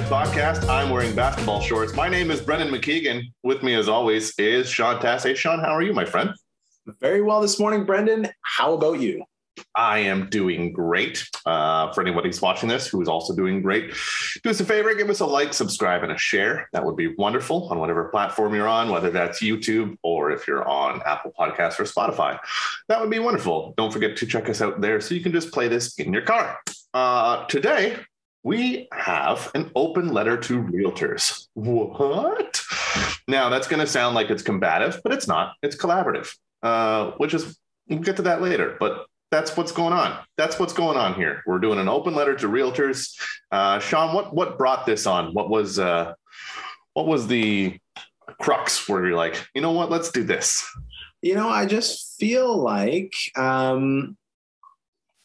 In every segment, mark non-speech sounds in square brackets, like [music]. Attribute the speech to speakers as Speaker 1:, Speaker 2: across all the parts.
Speaker 1: Podcast. I'm wearing basketball shorts. My name is Brendan McKeegan. With me, as always, is Sean Tass. Hey, Sean, how are you, my friend?
Speaker 2: Very well this morning, Brendan. How about you?
Speaker 1: I am doing great. Uh, for anybody who's watching this who is also doing great, do us a favor, give us a like, subscribe, and a share. That would be wonderful on whatever platform you're on, whether that's YouTube or if you're on Apple Podcasts or Spotify. That would be wonderful. Don't forget to check us out there so you can just play this in your car. Uh, today, we have an open letter to realtors. What? Now, that's going to sound like it's combative, but it's not. It's collaborative, uh, which is, we'll get to that later. But that's what's going on. That's what's going on here. We're doing an open letter to realtors. Uh, Sean, what what brought this on? What was uh, what was the crux where you're like, you know what, let's do this?
Speaker 2: You know, I just feel like um,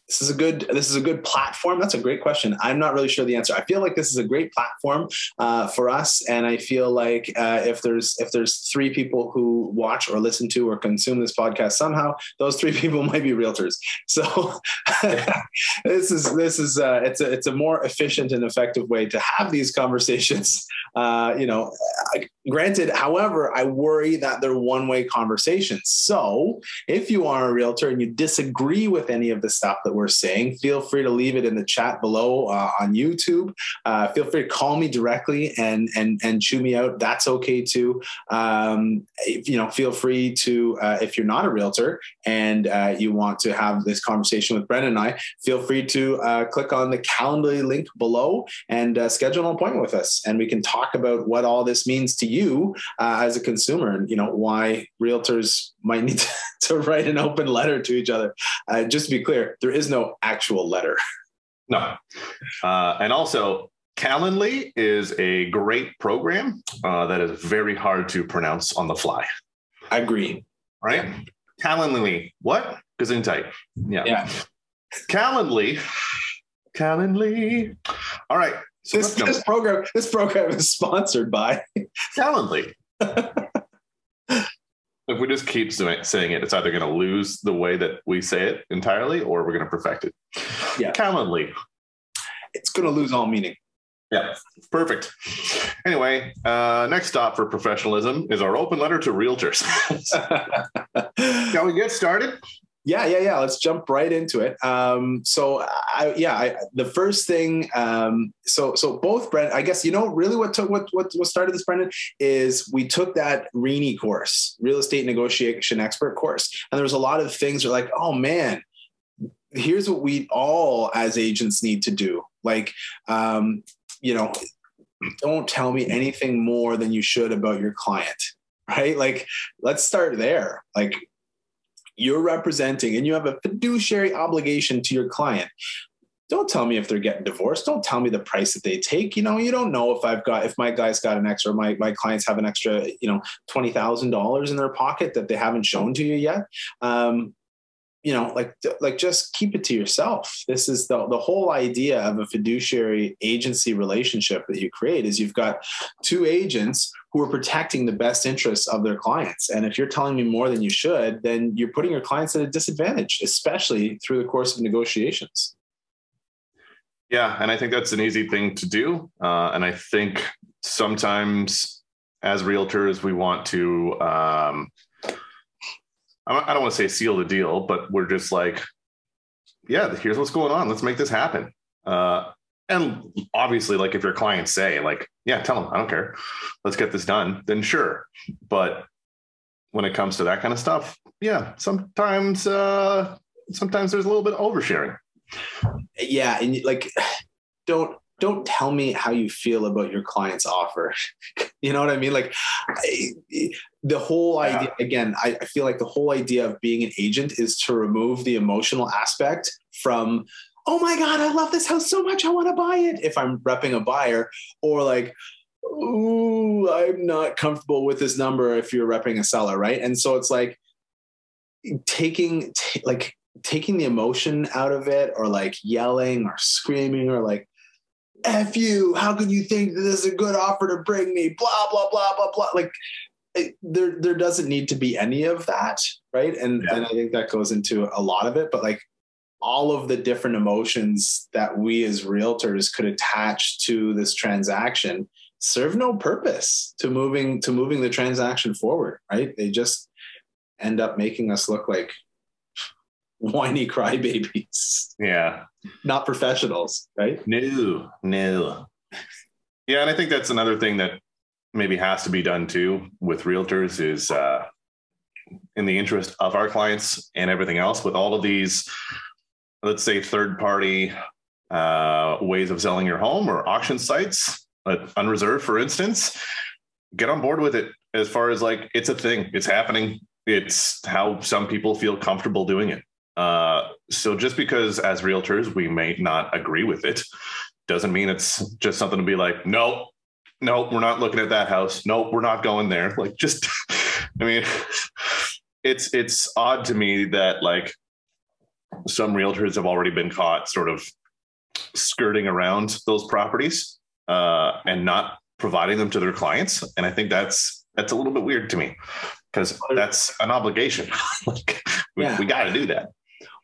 Speaker 2: this is a good this is a good platform. That's a great question. I'm not really sure the answer. I feel like this is a great platform uh, for us. And i feel like uh, if there's if there's three people who watch or listen to or consume this podcast somehow those three [laughs] people might be realtors. So [laughs] this is this is uh, it's a it's a more efficient and effective way to have these conversations. [laughs] Uh, you know granted however i worry that they're one way conversations. So if you are a realtor and you disagree with any of the stuff that we're saying, feel free to leave it in the chat below uh, on YouTube. Uh, feel free to call me directly and and and chew me out. That's okay too. Um, if, you know, feel free to uh, if you're not a realtor and uh, you want to have this conversation with Brendan and I, feel free to uh, click on the Calendly link below and uh, schedule an appointment with us, and we can talk about what all this means to you as a consumer, and you know why realtors might need to, [laughs] to write an open letter to each other. just to be clear, there is no actual letter.
Speaker 1: No. Uh, and also, Calendly is a great program uh, that is very hard to pronounce on the fly.
Speaker 2: I agree.
Speaker 1: Right? Calendly. What? Gesundheit. Yeah.
Speaker 2: Yeah.
Speaker 1: Calendly. Calendly. All right.
Speaker 2: So this, this program, this program is sponsored by
Speaker 1: Calendly. [laughs] if we just keep saying it, it's either going to lose the way that we say it entirely, or we're going to perfect it.
Speaker 2: Yeah,
Speaker 1: Calendly.
Speaker 2: It's going to lose all meaning.
Speaker 1: Yeah, perfect. Anyway, uh, next stop for professionalism is our open letter to realtors. [laughs] Shall we get started?
Speaker 2: Yeah, yeah, yeah. Let's jump right into it. Um, so, I, yeah, I, the first thing. Um, so, so both Brent. I guess you know really what took what what what started this, Brendan, is we took that RENE course, real estate negotiation expert course, and there was a lot of things that like, oh man, here's what we all as agents need to do. Like, um, you know, don't tell me anything more than you should about your client right? Like, let's start there. Like, you're representing and you have a fiduciary obligation to your client don't tell me if they're getting divorced. Don't tell me the price that they take. You know you don't know if i've got if my guy's got an extra my, my clients have an extra you know $20000 in their pocket that they haven't shown to you yet. Um, you know like like just keep it to yourself. This is the the whole idea of a fiduciary agency relationship that you create is you've got two agents who are protecting the best interests of their clients. And if you're telling me more than you should then you're putting your clients at a disadvantage especially through the course of negotiations.
Speaker 1: Yeah and i think that's an easy thing to do uh, and i think sometimes as realtors we want to um, I don't want to say seal the deal, but we're just like, yeah, here's what's going on. Let's make this happen. Uh, and obviously, like if your clients say, like, yeah, tell them, I don't care, let's get this done, then sure. But when it comes to that kind of stuff, yeah, sometimes, uh, sometimes there's a little bit of oversharing.
Speaker 2: Yeah, and like, [sighs] don't don't tell me how you feel about your client's offer. [laughs] you know what I mean? Like I, the whole yeah. idea, again, I, I feel like the whole idea of being an agent is to remove the emotional aspect from, oh my God, I love this house so much. I want to buy it. If I'm repping a buyer or like, ooh, I'm not comfortable with this number if you're repping a seller. Right. And so it's like taking, t- like, taking the emotion out of it or like yelling or screaming or like F you, how could you think that this is a good offer to bring me? Blah, blah, blah, blah, blah. Like it, there, there doesn't need to be any of that. Right. And, yeah. and I think that goes into a lot of it, but like all of the different emotions that we as realtors could attach to this transaction serve no purpose to moving to moving the transaction forward right they just end up making us look like whiny crybabies
Speaker 1: Yeah.
Speaker 2: not professionals right
Speaker 1: No, no. Yeah, and I think that's another thing that maybe has to be done too with realtors is uh, in the interest of our clients and everything else with all of these, let's say, third party uh, ways of selling your home or auction sites, uh, unreserved, for instance, get on board with it as far as like it's a thing, it's happening. It's how some people feel comfortable doing it. Uh, so just because as realtors we may not agree with it, doesn't mean it's just something to be like, no, no, we're not looking at that house. No, we're not going there. Like, just, [laughs] I mean, it's it's odd to me that like some realtors have already been caught sort of skirting around those properties uh, and not providing them to their clients, and I think that's that's a little bit weird to me because that's an obligation. [laughs] like, we,
Speaker 2: Yeah.
Speaker 1: we got to do that.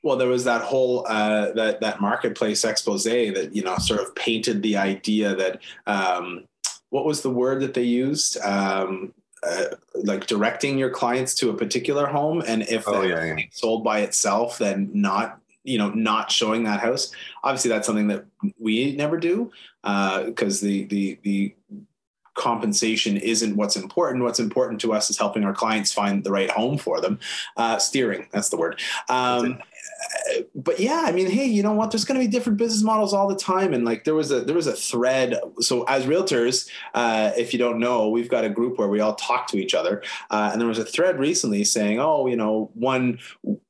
Speaker 2: Well there was that whole uh, that that marketplace expose that you know sort of painted the idea that um, what was the word that they used? Um, uh, like directing your clients to a particular home and if
Speaker 1: Oh, yeah, yeah.
Speaker 2: sold by itself then not you know not showing that house. Obviously that's something that we never do because the the the compensation isn't what's important. What's important to us is helping our clients find the right home for them. Uh, steering that's the word. Um, but yeah, I mean, hey, you know what? There's going to be different business models all the time, and like there was a there was a thread. So as realtors, uh, if you don't know, we've got a group where we all talk to each other, uh, and there was a thread recently saying, oh, you know, one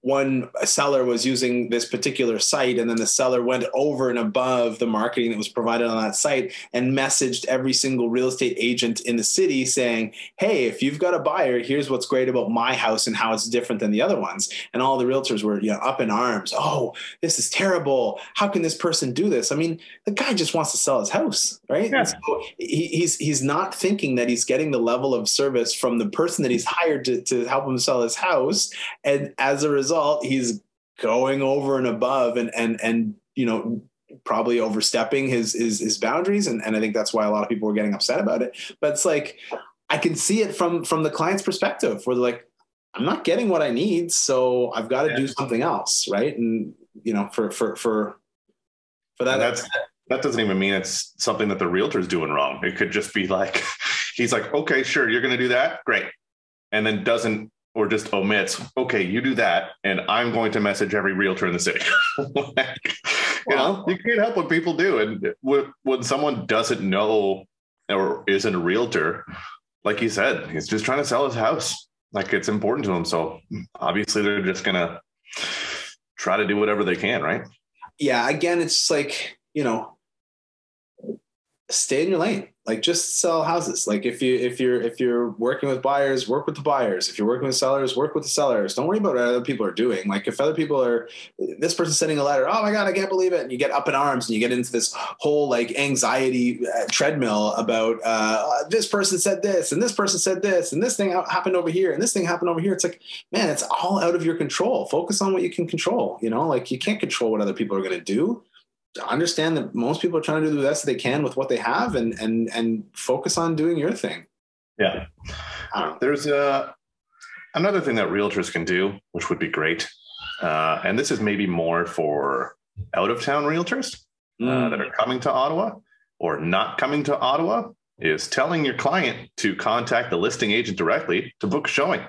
Speaker 2: one seller was using this particular site, and then the seller went over and above the marketing that was provided on that site and messaged every single real estate agent in the city saying, hey, if you've got a buyer, here's what's great about my house and how it's different than the other ones. And all the realtors were you know, up in arms. Oh, this is terrible. How can this person do this? I mean, the guy just wants to sell his house, right?
Speaker 1: Yeah.
Speaker 2: So he, he's he's not thinking that he's getting the level of service from the person that he's hired to, to help him sell his house. And as a result, he's going over and above and and and you know probably overstepping his his, his boundaries. And, and i think that's why a lot of people were getting upset about it. But it's like i can see it from from the client's perspective where they're like i'm not getting what i need so i've got to
Speaker 1: Yeah.
Speaker 2: do something else right? And you know for for for for that
Speaker 1: And that's that doesn't even mean it's something that the realtor's doing wrong. It could just be like [laughs] he's like, okay, sure, you're gonna do that, great, and then doesn't or just omits, okay, you do that, and I'm going to message every realtor in the city. [laughs] Like, you know, you can't help what people do, and when, when someone doesn't know or isn't a realtor, like you said, he's just trying to sell his house. Like it's important to him, so obviously they're just gonna try to do whatever they can, right?
Speaker 2: yeah again it's like you know stay in your lane. Like just sell houses. Like if you if you're if you're working with buyers work with the buyers. If you're working with sellers work with the sellers. Don't worry about what other people are doing. Like if other people are this person's sending a letter oh my god i can't believe it. And you get up in arms and you get into this whole like anxiety uh, treadmill about uh, this person said this and this person said this and this thing happened over here and this thing happened over here. It's like man it's all out of your control. Focus on what you can control you know? Like you can't control what other people are going to do understand that most people are trying to do the best they can with what they have and and and focus on doing your thing
Speaker 1: Yeah.
Speaker 2: I don't know.
Speaker 1: There's uh, another thing that realtors can do, which would be great. Uh, and this is maybe more for out of town realtors uh,
Speaker 2: Mm.
Speaker 1: that are coming to Ottawa or not coming to Ottawa is telling your client to contact the listing agent directly to book a showing.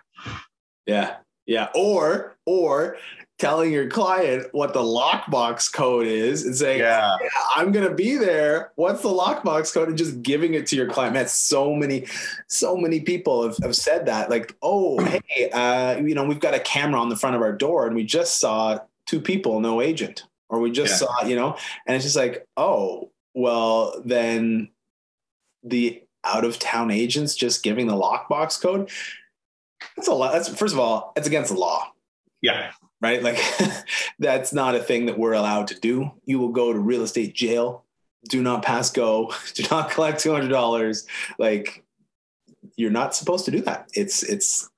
Speaker 2: yeah yeah or or telling your client what the lockbox code is and saying
Speaker 1: Yeah.
Speaker 2: "Yeah, i'm gonna be there. What's the lockbox code? And just giving it to your client. Man so many so many people have, have said that like oh [clears throat] hey uh, you know we've got a camera on the front of our door and we just saw two people no agent. Or we just
Speaker 1: Yeah.
Speaker 2: saw you know? And it's just like oh well then the out of town agents just giving the lockbox code? That's a lot. That's first of all it's against the law.
Speaker 1: Yeah.
Speaker 2: Right like [laughs] that's not a thing that we're allowed to do you will go to real estate jail do not pass go [laughs] do not collect $200 like you're not supposed to do that it's it's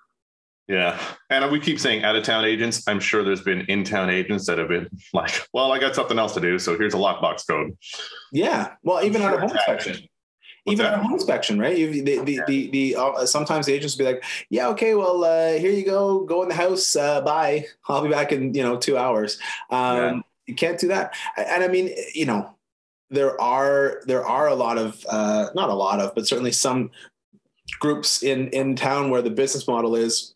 Speaker 1: Yeah. And we keep saying out of town agents. I'm sure there's been in town agents that have been like, well, I got something else to do. So here's a lockbox code.
Speaker 2: Yeah. Well, even on a home inspection.
Speaker 1: What's
Speaker 2: even
Speaker 1: that?
Speaker 2: on a home inspection, right? You, the, the, the, the, uh, sometimes the agents will be like, yeah, okay, well, uh, here you go. Go in the house. Uh, bye. I'll be back in, you know, two hours. Um,
Speaker 1: Yeah.
Speaker 2: You can't do that. And I mean, you know, there are, there are a lot of, uh, not a lot of, but certainly some groups in, in town where the business model is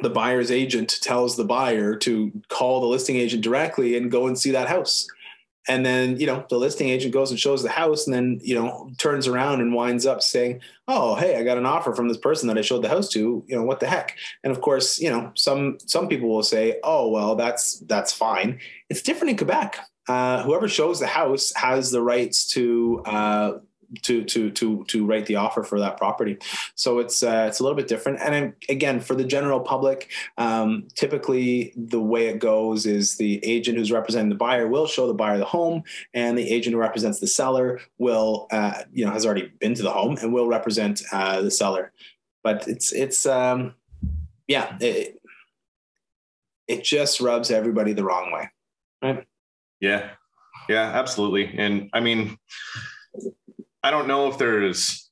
Speaker 2: the buyer's agent tells the buyer to call the listing agent directly and go and see that house. And then, you know, the listing agent goes and shows the house and then, you know, turns around and winds up saying, Oh, hey, I got an offer from this person that I showed the house to, you know, what the heck? And of course, you know, some some people will say, Oh, well, that's that's fine. It's different in Quebec. Uh, whoever shows the house has the rights to uh, to to to to write the offer for that property. So it's uh, it's a little bit different. And then, again, for the general public, um, typically the way it goes is the agent who's representing the buyer will show the buyer the home, and the agent who represents the seller will uh, you know has already been to the home and will represent uh, the seller. But it's it's um, yeah it, it just rubs everybody the wrong way. Right?
Speaker 1: Yeah. Yeah, absolutely. And I mean, I don't know if there's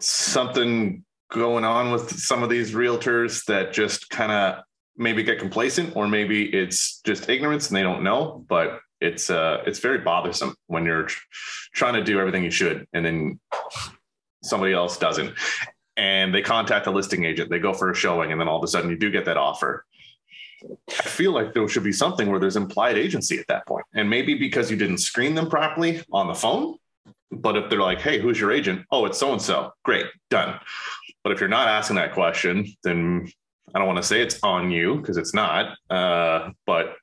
Speaker 1: something going on with some of these realtors that just kind of maybe get complacent or maybe it's just ignorance and they don't know, but it's uh it's very bothersome when you're tr- trying to do everything you should and then somebody else doesn't. And they contact a listing agent, they go for a showing, and then all of a sudden you do get that offer. I feel like there should be something where there's implied agency at that. And maybe because you didn't screen them properly on the phone. But if they're like, hey, who's your agent? Oh, it's so and so. Great, done. But if you're not asking that question, then I don't want to say it's on you because it's not. Uh, but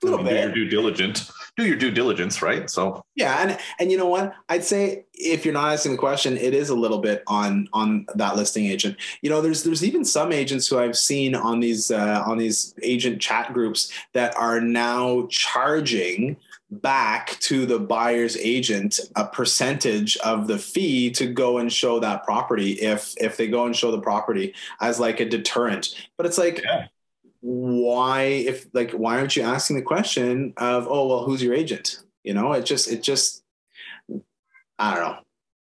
Speaker 1: do your due diligence. Do your due diligence, right? So
Speaker 2: Yeah, and and you know what? I'd say if you're not asking the question, it is a little bit on on that listing agent. You know, there's there's even some agents who I've seen on these uh, on these agent chat groups that are now charging back to the buyer's agent a percentage of the fee to go and show that property if if they go and show the property as like a deterrent. But it's like
Speaker 1: Yeah.
Speaker 2: why if like why aren't you asking the question of oh well who's your agent you know it just it just i don't know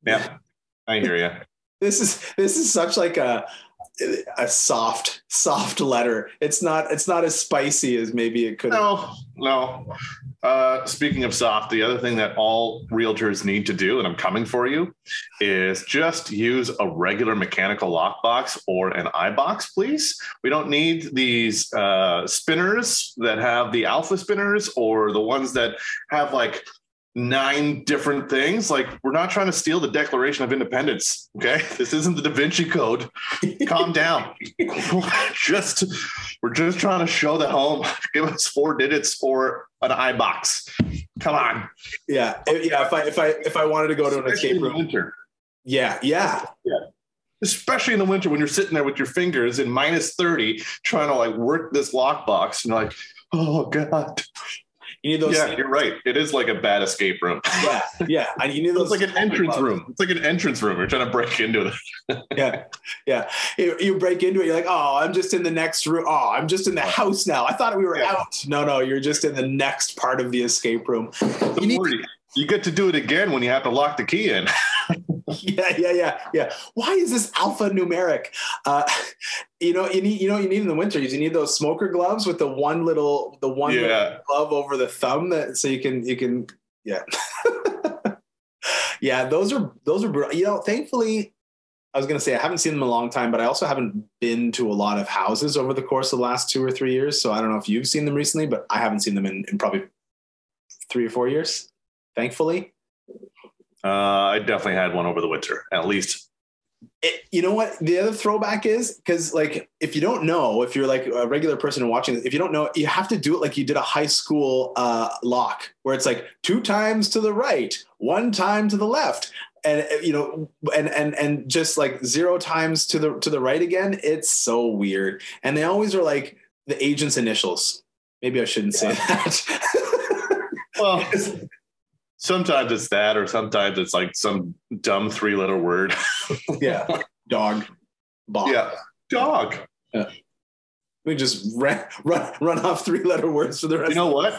Speaker 1: yeah, I hear you. [laughs]
Speaker 2: this is this is such like a a soft soft letter it's not it's not as spicy as maybe it could
Speaker 1: No, no. Uh, speaking of soft, the other thing that all realtors need to do, and I'm coming for you, is just use a regular mechanical lockbox or an iBox, please. We don't need these uh, spinners that have the alpha spinners or the ones that have like nine different things. Like, we're not trying to steal the Declaration of Independence. Okay. [laughs] This isn't the Da Vinci Code. Calm down. [laughs] just we're just trying to show the home. [laughs] Give us four digits or an iBox. Come on.
Speaker 2: yeah If- yeah if i if i if i wanted to go to an
Speaker 1: Especially
Speaker 2: escape room
Speaker 1: winter.
Speaker 2: yeah yeah
Speaker 1: Especially in the winter when you're sitting there with your fingers in minus 30 trying to like work this lockbox and you're like, oh God.
Speaker 2: You need those
Speaker 1: yeah, you're right. It is like a bad escape room. [laughs]
Speaker 2: yeah yeah and you need those
Speaker 1: It's like an entrance room. It's like an entrance room. You're trying to break into it. [laughs]
Speaker 2: yeah yeah you, you break into it you're like oh i'm just in the next room oh i'm just in the house now i thought we were
Speaker 1: Yeah.
Speaker 2: out no no you're just in the next part of the escape room You need-.
Speaker 1: You get to do it again when you have to lock the key in. [laughs]
Speaker 2: yeah yeah yeah yeah why is this alphanumeric uh you know you need you know you need in the winter is you need those smoker gloves with the one little the one little
Speaker 1: Yeah.
Speaker 2: glove over the thumb that so you can you can yeah [laughs] yeah those are those are you know thankfully i was going to say i haven't seen them in a long time but i also haven't been to a lot of houses over the course of the last two or three years so i don't know if you've seen them recently but i haven't seen them in, in probably three or four years thankfully
Speaker 1: Uh, I definitely had one over the winter, at least.
Speaker 2: It, you know what the other throwback is? Because like if you don't know if you're like a regular person watching this, if you don't know you have to do it like you did a high school uh, lock where it's like two times to the right one time to the left and uh, you know and and and just like zero times to the to the right again it's so weird. And they always are like the agent's initials. Maybe i shouldn't say that. [laughs]
Speaker 1: Well, sometimes it's that, or sometimes it's like some dumb three letter word. [laughs]
Speaker 2: yeah dog.
Speaker 1: Yeah. dog.
Speaker 2: Yeah. We just run, run, run off three letter words for the rest.
Speaker 1: You know what?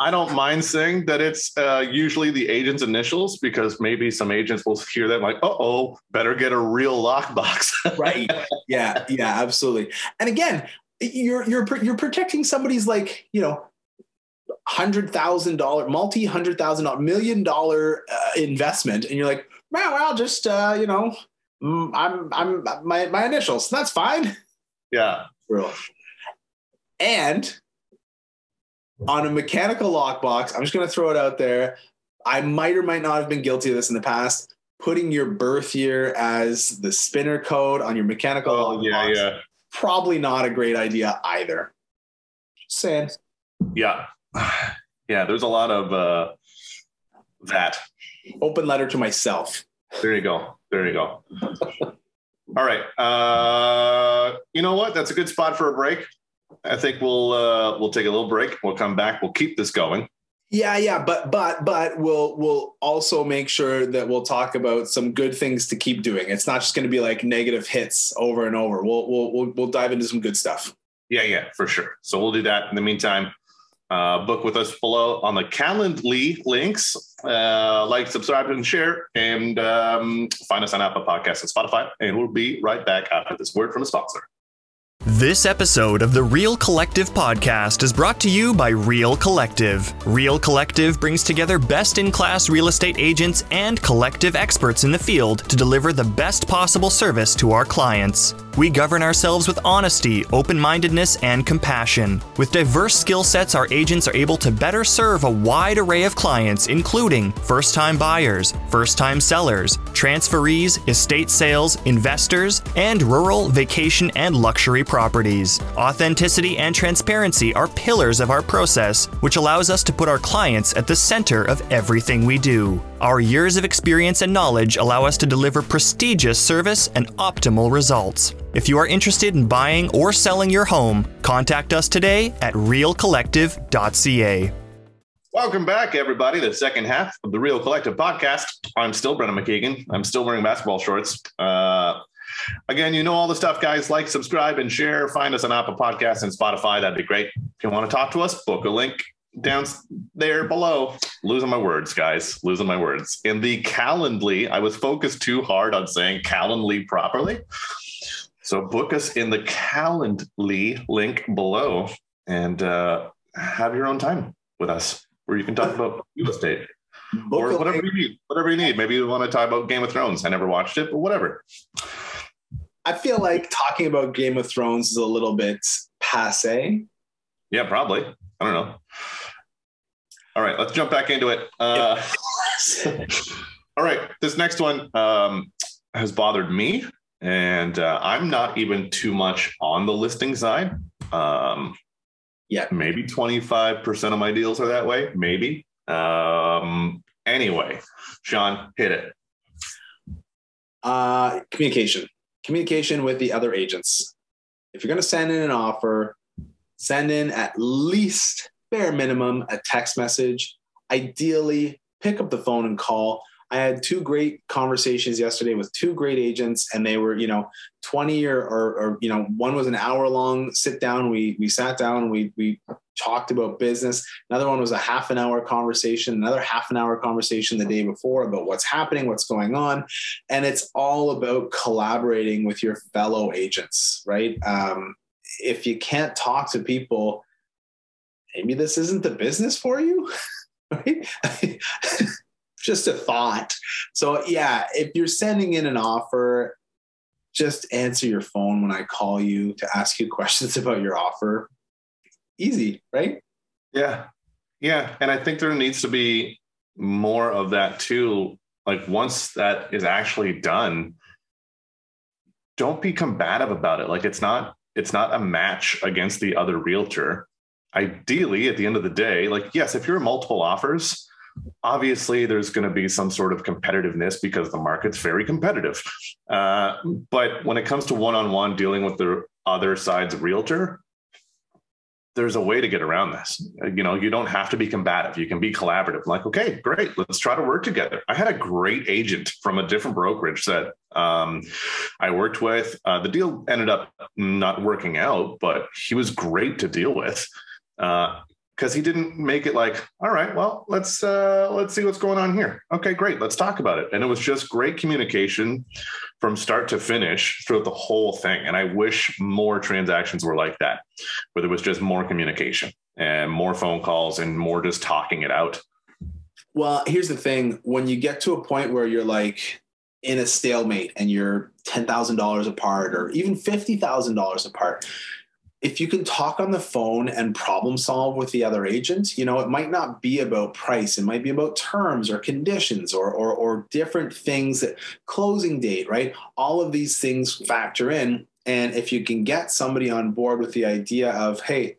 Speaker 1: I don't mind saying that it's uh, usually the agent's initials because maybe some agents will hear that like, uh oh, better get a real lockbox. [laughs]
Speaker 2: right. Yeah. Yeah. Absolutely. And again, you're you're you're protecting somebody's like you know hundred thousand dollar, multi hundred thousand dollar, million dollar uh, investment, and you're like, well, well, just uh, you know, mm, I'm I'm my my initials. That's fine.
Speaker 1: Yeah.
Speaker 2: Real. And on a mechanical lockbox, I'm just going to throw it out there. I might or might not have been guilty of this in the past. Putting your birth year as the spinner code on your mechanical
Speaker 1: oh, yeah, yeah.
Speaker 2: probably not a great idea either. Just saying.
Speaker 1: Yeah. [sighs] Yeah, there's a lot of uh, that.
Speaker 2: Open letter to myself.
Speaker 1: There you go. There you go. All right. Uh, you know what? That's a good spot for a break. I think we'll uh, we'll take a little break. We'll come back. We'll keep this going.
Speaker 2: Yeah, yeah, but but but we'll we'll also make sure that we'll talk about some good things to keep doing. It's not just going to be like negative hits over and over. We'll we'll we'll, we'll dive into some good stuff.
Speaker 1: Yeah, yeah, for sure. So we'll do that. In the meantime, uh, book with us below on the Calendly links. Uh, like, subscribe, and share, and um, find us on Apple Podcasts and Spotify. And we'll be right back after this word from a sponsor.
Speaker 3: This episode of the Real Collective podcast is brought to you by Real Collective. Real Collective brings together best in class real estate agents and collective experts in the field to deliver the best possible service to our clients. We govern ourselves with honesty, open mindedness, and compassion. With diverse skill sets, our agents are able to better serve a wide array of clients, including first time buyers, first time sellers, transferees, estate sales, investors, and rural, vacation, and luxury properties. Authenticity and transparency are pillars of our process, which allows us to put our clients at the center of everything we do. Our years of experience and knowledge allow us to deliver prestigious service and optimal results. If you are interested in buying or selling your home, contact us today at realcollective.ca.
Speaker 1: Welcome back, everybody. The second half of the Real Collective podcast. I'm still Brendan McKeegan. I'm still wearing basketball shorts. Uh, again, you know all the stuff, guys. Like, subscribe, and share. Find us on Apple Podcasts and Spotify. That'd be great. If you want to talk to us, book a link down there below. Losing my words, guys. Losing my words. In the Calendly, I was focused too hard on saying Calendly properly. So book us in the Calendly link below and uh, have your own time with us where you can talk about [laughs] real estate. Book or whatever you need. Whatever you need. Maybe you want to talk about Game of Thrones. I never watched it, but whatever.
Speaker 2: I feel like talking about Game of Thrones is a little bit passe.
Speaker 1: Yeah, probably. I don't know. All right, let's jump back into it. Uh, [laughs] [laughs] all right, this next one um, has bothered me, and uh, I'm not even too much on the listing side. Um,
Speaker 2: yeah,
Speaker 1: maybe 25% of my deals are that way. Maybe. Um, anyway, Sean, hit it.
Speaker 2: Uh, communication, communication with the other agents. If you're going to send in an offer, send in at least bare minimum a text message. Ideally, pick up the phone and call. I had two great conversations yesterday with two great agents, and they were, you know, 20 or, or, or, you know, one was an hour long sit down. We we sat down, we we talked about business. Another one was a half an hour conversation, another half an hour conversation the day before about what's happening, what's going on. And it's all about collaborating with your fellow agents, right? Um, if you can't talk to people maybe this isn't the business for you, [laughs] right? [laughs] just a thought. So, yeah, if you're sending in an offer, just answer your phone when I call you to ask you [laughs] questions about your offer. Easy, right?
Speaker 1: Yeah. Yeah. And I think there needs to be more of that too. Like, once that is actually done, don't be combative about it. Like, it's not. It's not a match against the other realtor ideally at the end of the day like yes if you're multiple offers obviously there's going to be some sort of competitiveness because the market's very competitive. Uh, but when it comes to one-on-one dealing with the other side's realtor there's a way to get around this. You know you don't have to be combative. You can be collaborative. Like okay great let's try to work together. I had a great agent from a different brokerage that um, I worked with. Uh, the deal ended up not working out, but he was great to deal with because he didn't make it like, all right, well, let's uh, let's see what's going on here. Okay, great, let's talk about it. And it was just great communication from start to finish throughout the whole thing. And I wish more transactions were like that, where there was just more communication and more phone calls and more just talking it out.
Speaker 2: Well, here's the thing: when you get to a point where you're like in a stalemate and you're $10,000 apart or even $50,000 apart, if you can talk on the phone and problem solve with the other agent, you know, it might not be about price. It might be about terms or conditions or, or, or different things that closing date, right? All of these things factor in. And if you can get somebody on board with the idea of, hey,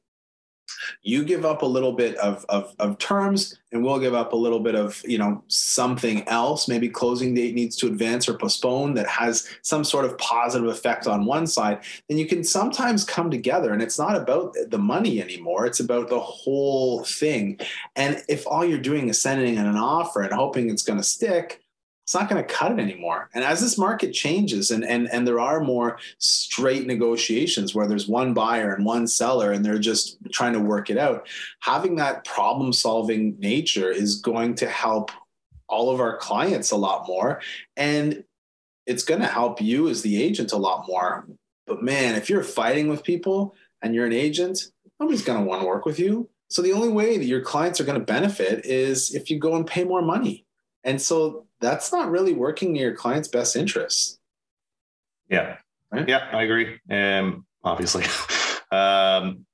Speaker 2: you give up a little bit of, of, of, terms and we'll give up a little bit of you know something else. Maybe closing date needs to advance or postpone that has some sort of positive effect on one side. Then you can sometimes come together and it's not about the money anymore. It's about the whole thing. And if all you're doing is sending in an offer and hoping it's going to stick it's not going to cut it anymore. And as this market changes and, and, and there are more straight negotiations where there's one buyer and one seller and they're just trying to work it out, having that problem solving nature is going to help all of our clients a lot more. And it's going to help you as the agent a lot more. But man, if you're fighting with people and you're an agent, nobody's going to want to work with you. So the only way that your clients are going to benefit is if you go and pay more money. And so that's not really working in your client's best interest.
Speaker 1: Yeah. Right? Yeah, I agree. And obviously. [laughs] um,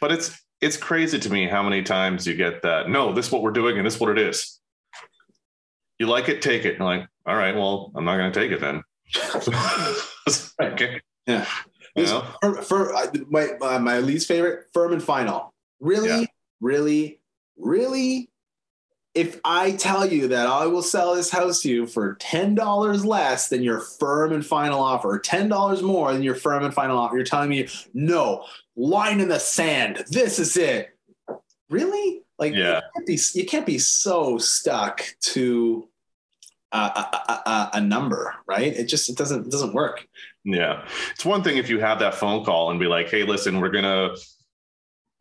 Speaker 1: but it's it's crazy to me how many times you get that, no, this is what we're doing and this is what it is. You like it, take it. Like, all right, well, I'm not gonna take it then. [laughs]
Speaker 2: okay. Yeah. You know? For, for my, my, my least favorite, firm and final. Really, yeah. really, really if I tell you that I will sell this house to you for $10 less than your firm and final offer, or $10 more than your firm and final offer, you're telling me, no, line in the sand. This is it. Really? Like, yeah. you, can't be, you can't be so stuck to a, a, a, number, right? It just it doesn't it doesn't work.
Speaker 1: Yeah, it's one thing if you have that phone call and be like, "Hey, listen, we're gonna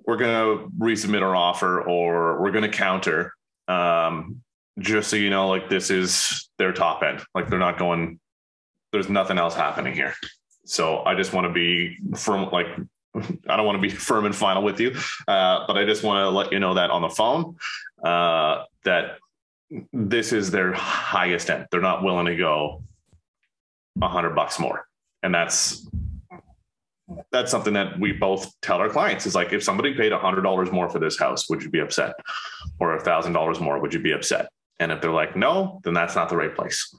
Speaker 1: we're gonna resubmit our offer, or we're gonna counter," Um, just so you know, like this is their top end. Like they're not going. There's nothing else happening here. So I just want to be firm. Like [laughs] I don't want to be [laughs] firm and final with you, uh, but I just want to let you know that on the phone uh, that this is their highest end. They're not willing to go a hundred bucks more, and that's that's something that we both tell our clients is like if somebody paid a hundred dollars more for this house would you be upset or a thousand dollars more would you be upset and if they're like no then that's not the right place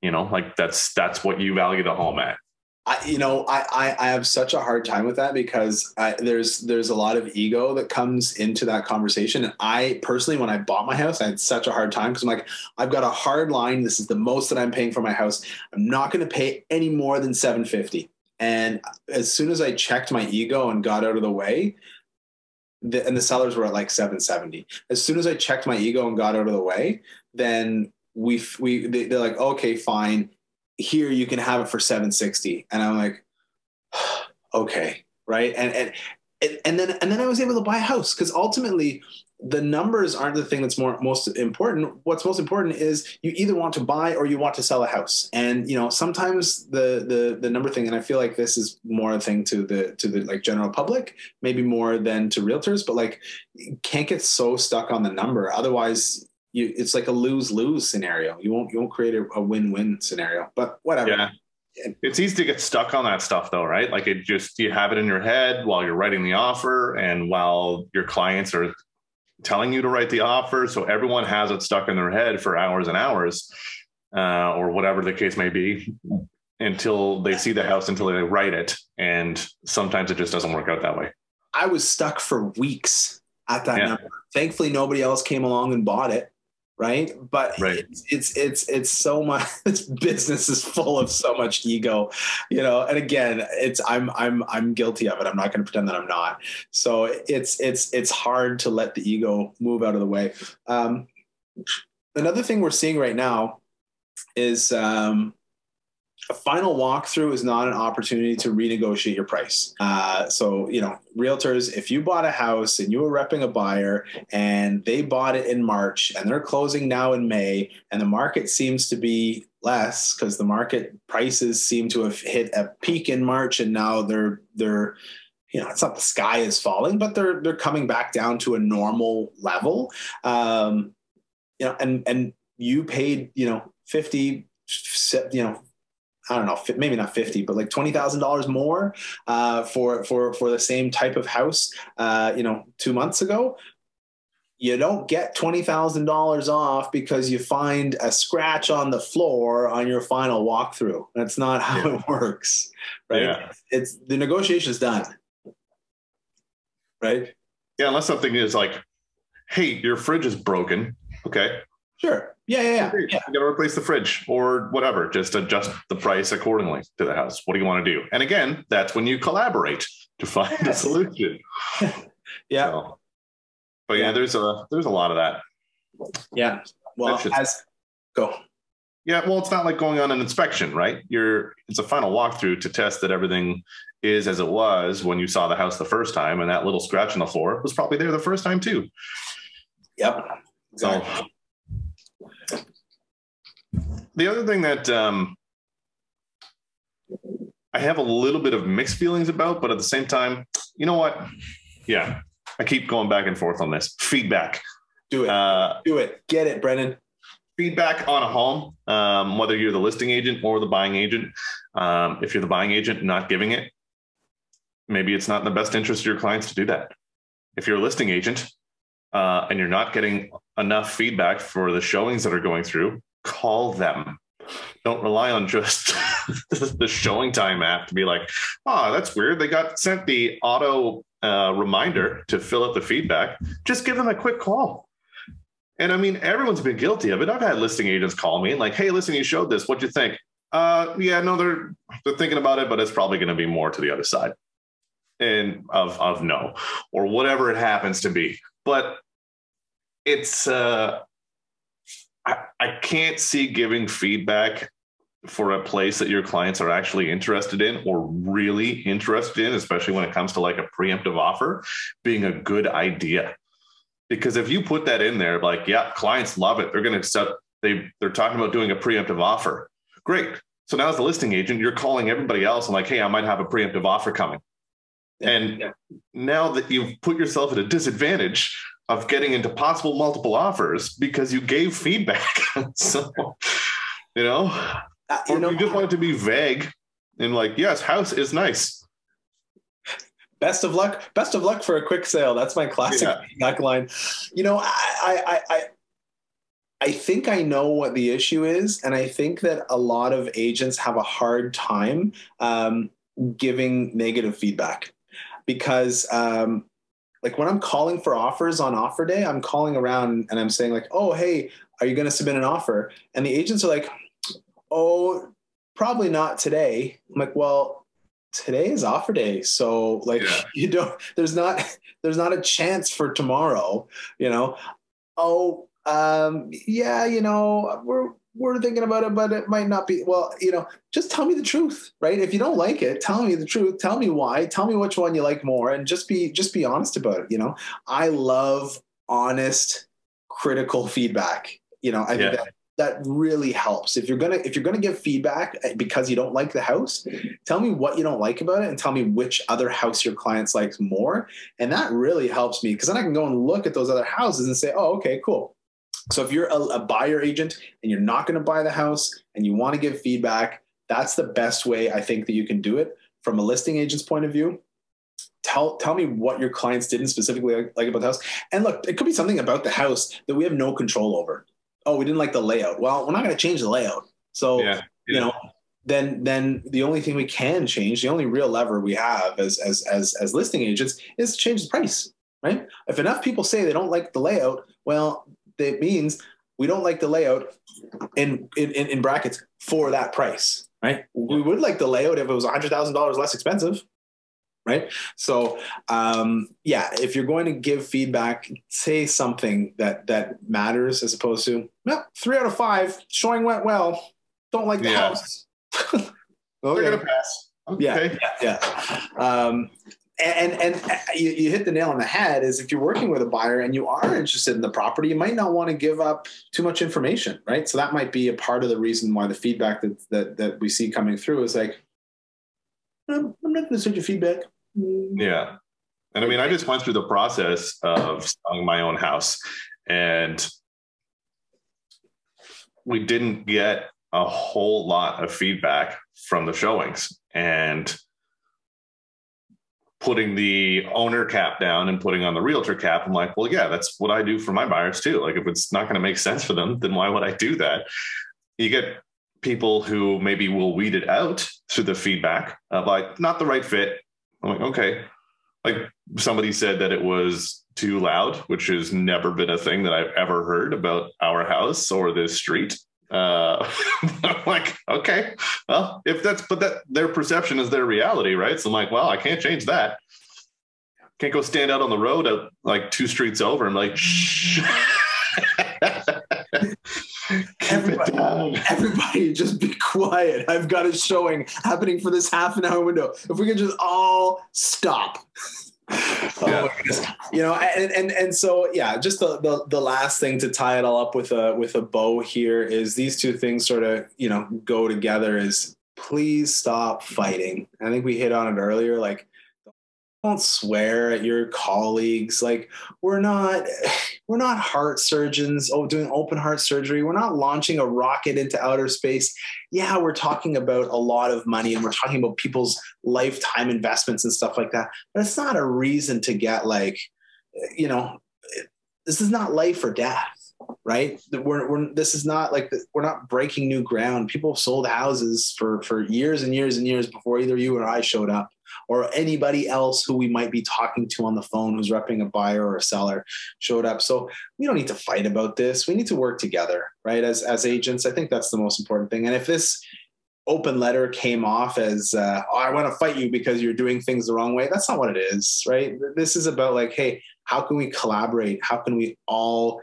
Speaker 1: you know like that's that's what you value the home at
Speaker 2: I, you know, I, I, I have such a hard time with that because I, there's there's a lot of ego that comes into that conversation. And I personally, when I bought my house, I had such a hard time because I'm like, I've got a hard line. This is the most that I'm paying for my house. I'm not going to pay any more than 750. And as soon as I checked my ego and got out of the way, the, and the sellers were at like 770. As soon as I checked my ego and got out of the way, then we we they, they're like, okay, fine. Here you can have it for 760. And I'm like, [sighs] okay, right. And and and then and then I was able to buy a house because ultimately the numbers aren't the thing that's more most important. What's most important is you either want to buy or you want to sell a house. And you know sometimes the the the number thing and i feel like this is more a thing to the to the like general public maybe more than to realtors but like can't get so stuck on the number. Otherwise you it's like a lose lose scenario. You won't you won't create a, a win-win scenario but whatever.
Speaker 1: Yeah. It's easy to get stuck on that stuff though right? Like it just you have it in your head while you're writing the offer and while your clients are telling you to write the offer. So everyone has it stuck in their head for hours and hours, uh, or whatever the case may be, until they see the house, until they write it. And sometimes it just doesn't work out that way.
Speaker 2: I was stuck for weeks at that yeah. number. Thankfully, nobody else came along and bought it right? But right. It's, it's it's it's so much [laughs] this business is full of so much ego you know? And again it's i'm i'm i'm guilty of it. I'm not going to pretend that i'm not. So it's it's it's hard to let the ego move out of the way. Um, another thing we're seeing right now is um, a final walkthrough is not an opportunity to renegotiate your price. Uh, so, you know, realtors, if you bought a house and you were repping a buyer and they bought it in March and they're closing now in May and the market seems to be less because the market prices seem to have hit a peak in March and now they're they're you know it's not the sky is falling but they're they're coming back down to a normal level um you know and and you paid you know 50 you know I don't know, maybe not fifty, but like twenty thousand dollars more uh, for for for the same type of house, uh, you know, two months ago. You don't get twenty thousand dollars off because you find a scratch on the floor on your final walkthrough. That's not how yeah. it works, right? Yeah. It's the negotiation is done, right?
Speaker 1: Yeah, unless something is like, "Hey, your fridge is broken." Okay,
Speaker 2: Sure. Yeah, yeah, yeah. yeah.
Speaker 1: You got to replace the fridge or whatever. Just adjust the price accordingly to the house. What do you want to do? And again, that's when you collaborate to find yes. a solution. [laughs]
Speaker 2: yeah. So,
Speaker 1: but yeah, yeah, there's a there's a lot of that.
Speaker 2: Yeah. Well, just, as go.
Speaker 1: Yeah, well, it's not like going on an inspection, right? You're it's a final walkthrough to test that everything is as it was when you saw the house the first time, and that little scratch on the floor was probably there the first time too.
Speaker 2: Yep.
Speaker 1: Exactly. So the other thing that um, I have a little bit of mixed feelings about, but at the same time, you know what? Yeah, I keep going back and forth on this feedback.
Speaker 2: Do it. Uh, Do it. Get it, Brendan.
Speaker 1: Feedback on a home, um, whether you're the listing agent or the buying agent. Um, if you're the buying agent, not giving it, maybe it's not in the best interest of your clients to do that. If you're a listing agent uh, and you're not getting enough feedback for the showings that are going through, call them. Don't rely on just [laughs] the showing time app to be like, oh, that's weird. They got sent the auto uh, reminder to fill out the feedback. Just give them a quick call. And I mean, everyone's been guilty of it. I've had listing agents call me and like, hey, listen, you showed this. What'd you think? Uh, yeah, no, they're they're thinking about it, but it's probably going to be more to the other side, and of of no, or whatever it happens to be. But it's uh, I, can't see giving feedback for a place that your clients are actually interested in or really interested in, especially when it comes to like a preemptive offer, being a good idea. Because if you put that in there, like, yeah, clients love it. They're going to accept, they, they're talking about doing a preemptive offer. Great. So now as the listing agent, you're calling everybody else and like, hey, I might have a preemptive offer coming. And yeah. now that you've put yourself at a disadvantage, of getting into possible multiple offers because you gave feedback. [laughs] so, you know, uh, you or know, you just want it to be vague and like, yes, house is nice.
Speaker 2: Best of luck. Best of luck for a quick sale. That's my classic yeah. line. You know, I, I, I, I think I know what the issue is, and I think that a lot of agents have a hard time um, giving negative feedback because um, like when I'm calling for offers on offer day, I'm calling around and I'm saying like, "Oh, hey, are you going to submit an offer?" And the agents are like, "Oh, probably not today." I'm like, "Well, today is offer day, so like yeah. [laughs] you don't. There's not there's not a chance for tomorrow, you know." Oh, um, yeah, you know, we're we're thinking about it, but it might not be. Well, you know, just tell me the truth, right? If you don't like it, tell me the truth. Tell me why. Tell me which one you like more, and just be just be honest about it. You know, I love honest, critical feedback. You know, I yeah. think that that really helps. If you're gonna if you're gonna give feedback eh, because you don't like the house, tell me what you don't like about it, and tell me which other house your clients likes more, and that really helps me because then I can go and look at those other houses and say, oh, okay, cool so if you're a, a buyer agent and you're not going to buy the house and you want to give feedback, that's the best way I think that you can do it from a listing agent's point of view. Tell tell me what your clients didn't specifically like, like about the house. And look, it could be something about the house that we have no control over. Oh, we didn't like the layout. Well, we're not going to change the layout. So yeah, yeah. you know, then then the only thing we can change, the only real lever we have as as as as listing agents is to change the price, right? If enough people say they don't like the layout, well, that means we don't like the layout in, in, in brackets for that price, right? We would like the layout if it was $100,000 less expensive, right? So, um, yeah, if you're going to give feedback, say something that that matters as opposed to, well, three out of five, showing went well, don't like the yeah. house. [laughs] Okay.
Speaker 1: They're gonna pass.
Speaker 2: Yeah, yeah, yeah. Um, and and, and you, you hit the nail on the head. Is if you're working with a buyer and you are interested in the property, you might not want to give up too much information, right? So that might be a part of the reason why the feedback that that, that we see coming through is like, I'm, I'm not going to send you feedback.
Speaker 1: Yeah. And I mean, I just went through the process of selling my own house and we didn't get a whole lot of feedback from the showings and putting the owner cap down and putting on the realtor cap. I'm like, well, yeah, that's what I do for my buyers too. Like if it's not going to make sense for them, then why would I do that? You get people who maybe will weed it out through the feedback uh, of like, not the right fit. I'm like, okay, like somebody said that it was too loud, which has never been a thing that I've ever heard about our house or this street. Uh, [laughs] I'm like, okay, well, if that's, but that their perception is their reality, right? So I'm like, well, I can't change that. Can't go stand out on the road at like two streets over and like, shh. [laughs]
Speaker 2: Everybody- Everybody, just be quiet. I've got a showing happening for this half an hour window. If we could just all stop. Oh
Speaker 1: Yeah.
Speaker 2: You know, and, and and so yeah, just the, the the last thing to tie it all up with a with a bow here is these two things sort of you know go together. Is please stop fighting. I think we hit on it earlier. Like, don't swear at your colleagues. Like, we're not [sighs] we're not heart surgeons. Oh, doing open heart surgery. We're not launching a rocket into outer space. Yeah, we're talking about a lot of money and we're talking about people's lifetime investments and stuff like that. But it's not a reason to get like, you know, this is not life or death, right? We're, we're this is not like we're not breaking new ground. People sold houses for for years and years and years before either you or I showed up, or anybody else who we might be talking to on the phone who's repping a buyer or a seller showed up. So we don't need to fight about this. We need to work together, right? As as agents, I think that's the most important thing. And if this open letter came off as uh, oh, I want to fight you because you're doing things the wrong way. That's not what it is, right? This is about like, hey, how can we collaborate? How can we all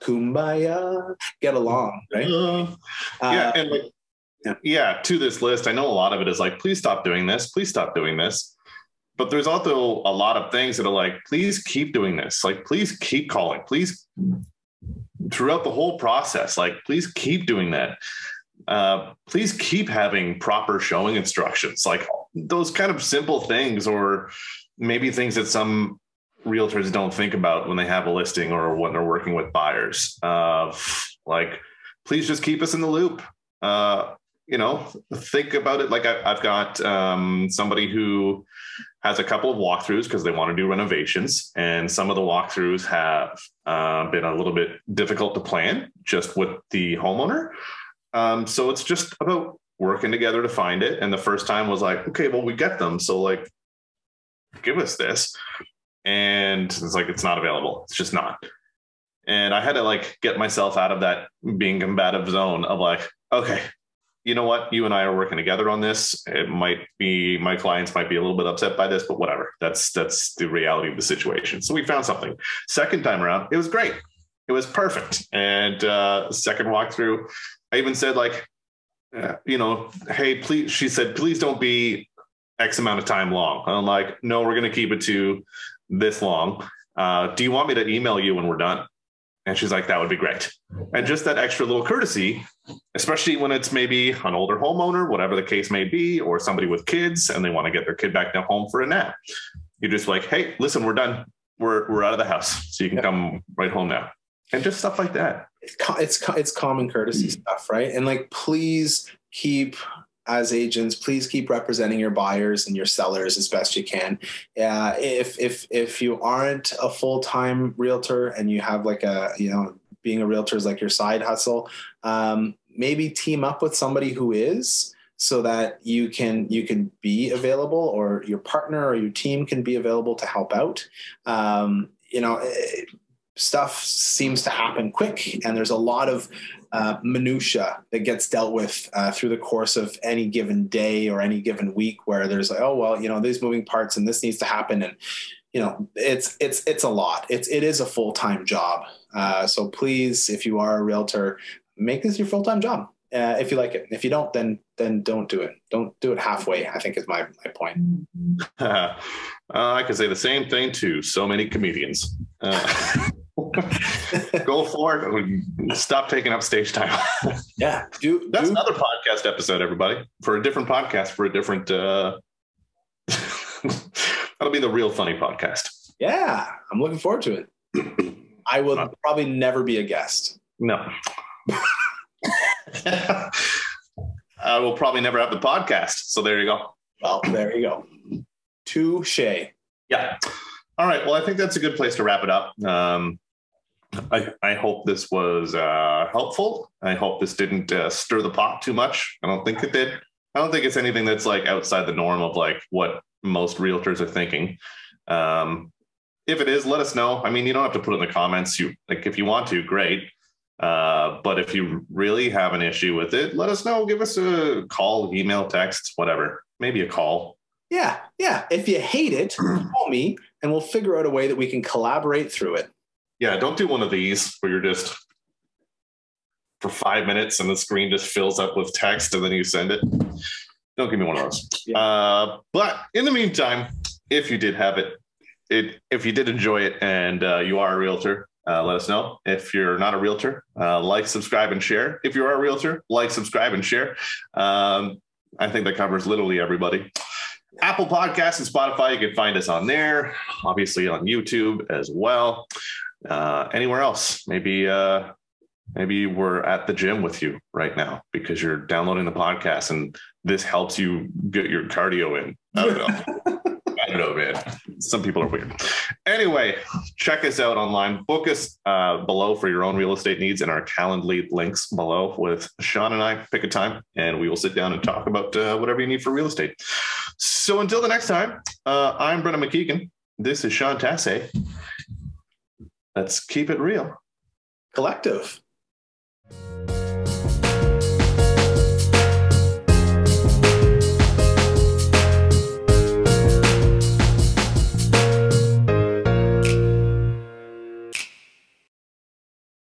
Speaker 2: kumbaya get along, right?
Speaker 1: Uh, yeah, and like,
Speaker 2: yeah.
Speaker 1: to this list, I know a lot of it is like, please stop doing this, please stop doing this. But there's also a lot of things that are like, please keep doing this, like, please keep calling, please throughout the whole process, like, please keep doing that. Uh, please keep having proper showing instructions, like those kind of simple things, or maybe things that some realtors don't think about when they have a listing or when they're working with buyers. Uh, like, please just keep us in the loop. Uh, you know, think about it. Like I, I've got um, somebody who has a couple of walkthroughs because they want to do renovations, and some of the walkthroughs have uh, been a little bit difficult to plan just with the homeowner. Um, so it's just about working together to find it. And the first time was like, okay, well, we get them, so like, give us this, and it's like it's not available. It's just not. And I had to like get myself out of that being combative zone of like, okay, you know what? You and I are working together on this. It might be my clients might be a little bit upset by this, but whatever. That's that's the reality of the situation. So we found something. Second time around, it was great. It was perfect. And uh, second walkthrough, I even said like, uh, you know, hey, please. She said, please don't be X amount of time long. I'm like, no, we're to keep it to this long. Uh, do you want me to email you when we're done? And she's like, that would be great. And just that extra little courtesy, especially when it's maybe an older homeowner, whatever the case may be, or somebody with kids and they want to get their kid back to home for a nap. You're just like, hey, listen, we're done. We're, we're out of the house. So you can
Speaker 2: Yep.
Speaker 1: come right home now. And just stuff like that.
Speaker 2: it's it's it's common courtesy hmm. stuff, right? And like, please keep as agents, please keep representing your buyers and your sellers as best you can. Uh, if if if you aren't a full time realtor and you have like a you know being a realtor is like your side hustle, um, maybe team up with somebody who is so that you can you can be available or your partner or your team can be available to help out um, you know eh, stuff seems to happen quick and there's a lot of uh, minutia that gets dealt with uh, through the course of any given day or any given week where there's like oh well you know these moving parts and this needs to happen and you know it's it's it's a lot it's it is a full-time job uh, so please if you are a realtor make this your full-time job uh, if you like it. If you don't, then then don't do it. Don't do it halfway. I think is my my point. [laughs]
Speaker 1: uh, I could say the same thing to so many comedians. Uh, [laughs] [laughs] go for it. Stop taking up stage time. [laughs]
Speaker 2: yeah, do
Speaker 1: that's
Speaker 2: do,
Speaker 1: another podcast episode, everybody, for a different podcast for a different. Uh, [laughs] that'll be the real funny podcast.
Speaker 2: Yeah, I'm looking forward to it. I will uh, probably never be a guest.
Speaker 1: No. I will probably never have the podcast. So there you go.
Speaker 2: Well, there you go. Touche.
Speaker 1: Yeah. All right. Well, I think that's a good place to wrap it up. Um, I, I hope this was uh, helpful. I hope this didn't uh, stir the pot too much. I don't think it did. I don't think it's anything that's like outside the norm of like what most realtors are thinking. Um, if it is, let us know. I mean, you don't have to put it in the comments. You like if you want to, great. Uh, but if you really have an issue with it, let us know. Give us a call, email, text, whatever. Maybe a call.
Speaker 2: Yeah, yeah. If you hate it, [clears throat] call me, and we'll figure out a way that we can collaborate through it.
Speaker 1: Yeah, don't do one of these where you're just for five minutes and the screen just fills up with text and then you send it. Don't give me one of those. Yeah. Uh, but in the meantime, if you did have it, it if you did enjoy it and uh, you are a realtor, uh, let us know. If you're not a realtor, uh, like, subscribe, and share. If you are a realtor, like, subscribe, and share. Um, I think that covers literally everybody. Apple Podcasts and Spotify, you can find us on there. Obviously on YouTube as well. Uh, anywhere else, maybe uh, maybe we're at the gym with you right now because you're downloading the podcast and this helps you get your cardio in. I don't know. [laughs] I don't know, man. Some people are weird. Anyway, check us out online. Book us uh, below for your own real estate needs and our Calendly links below with Sean and I. Pick a time and we will sit down and talk about uh, whatever you need for real estate. So until the next time, uh, I'm Brendan McKeegan. This is Sean Tassay. Let's keep it real.
Speaker 2: Collective.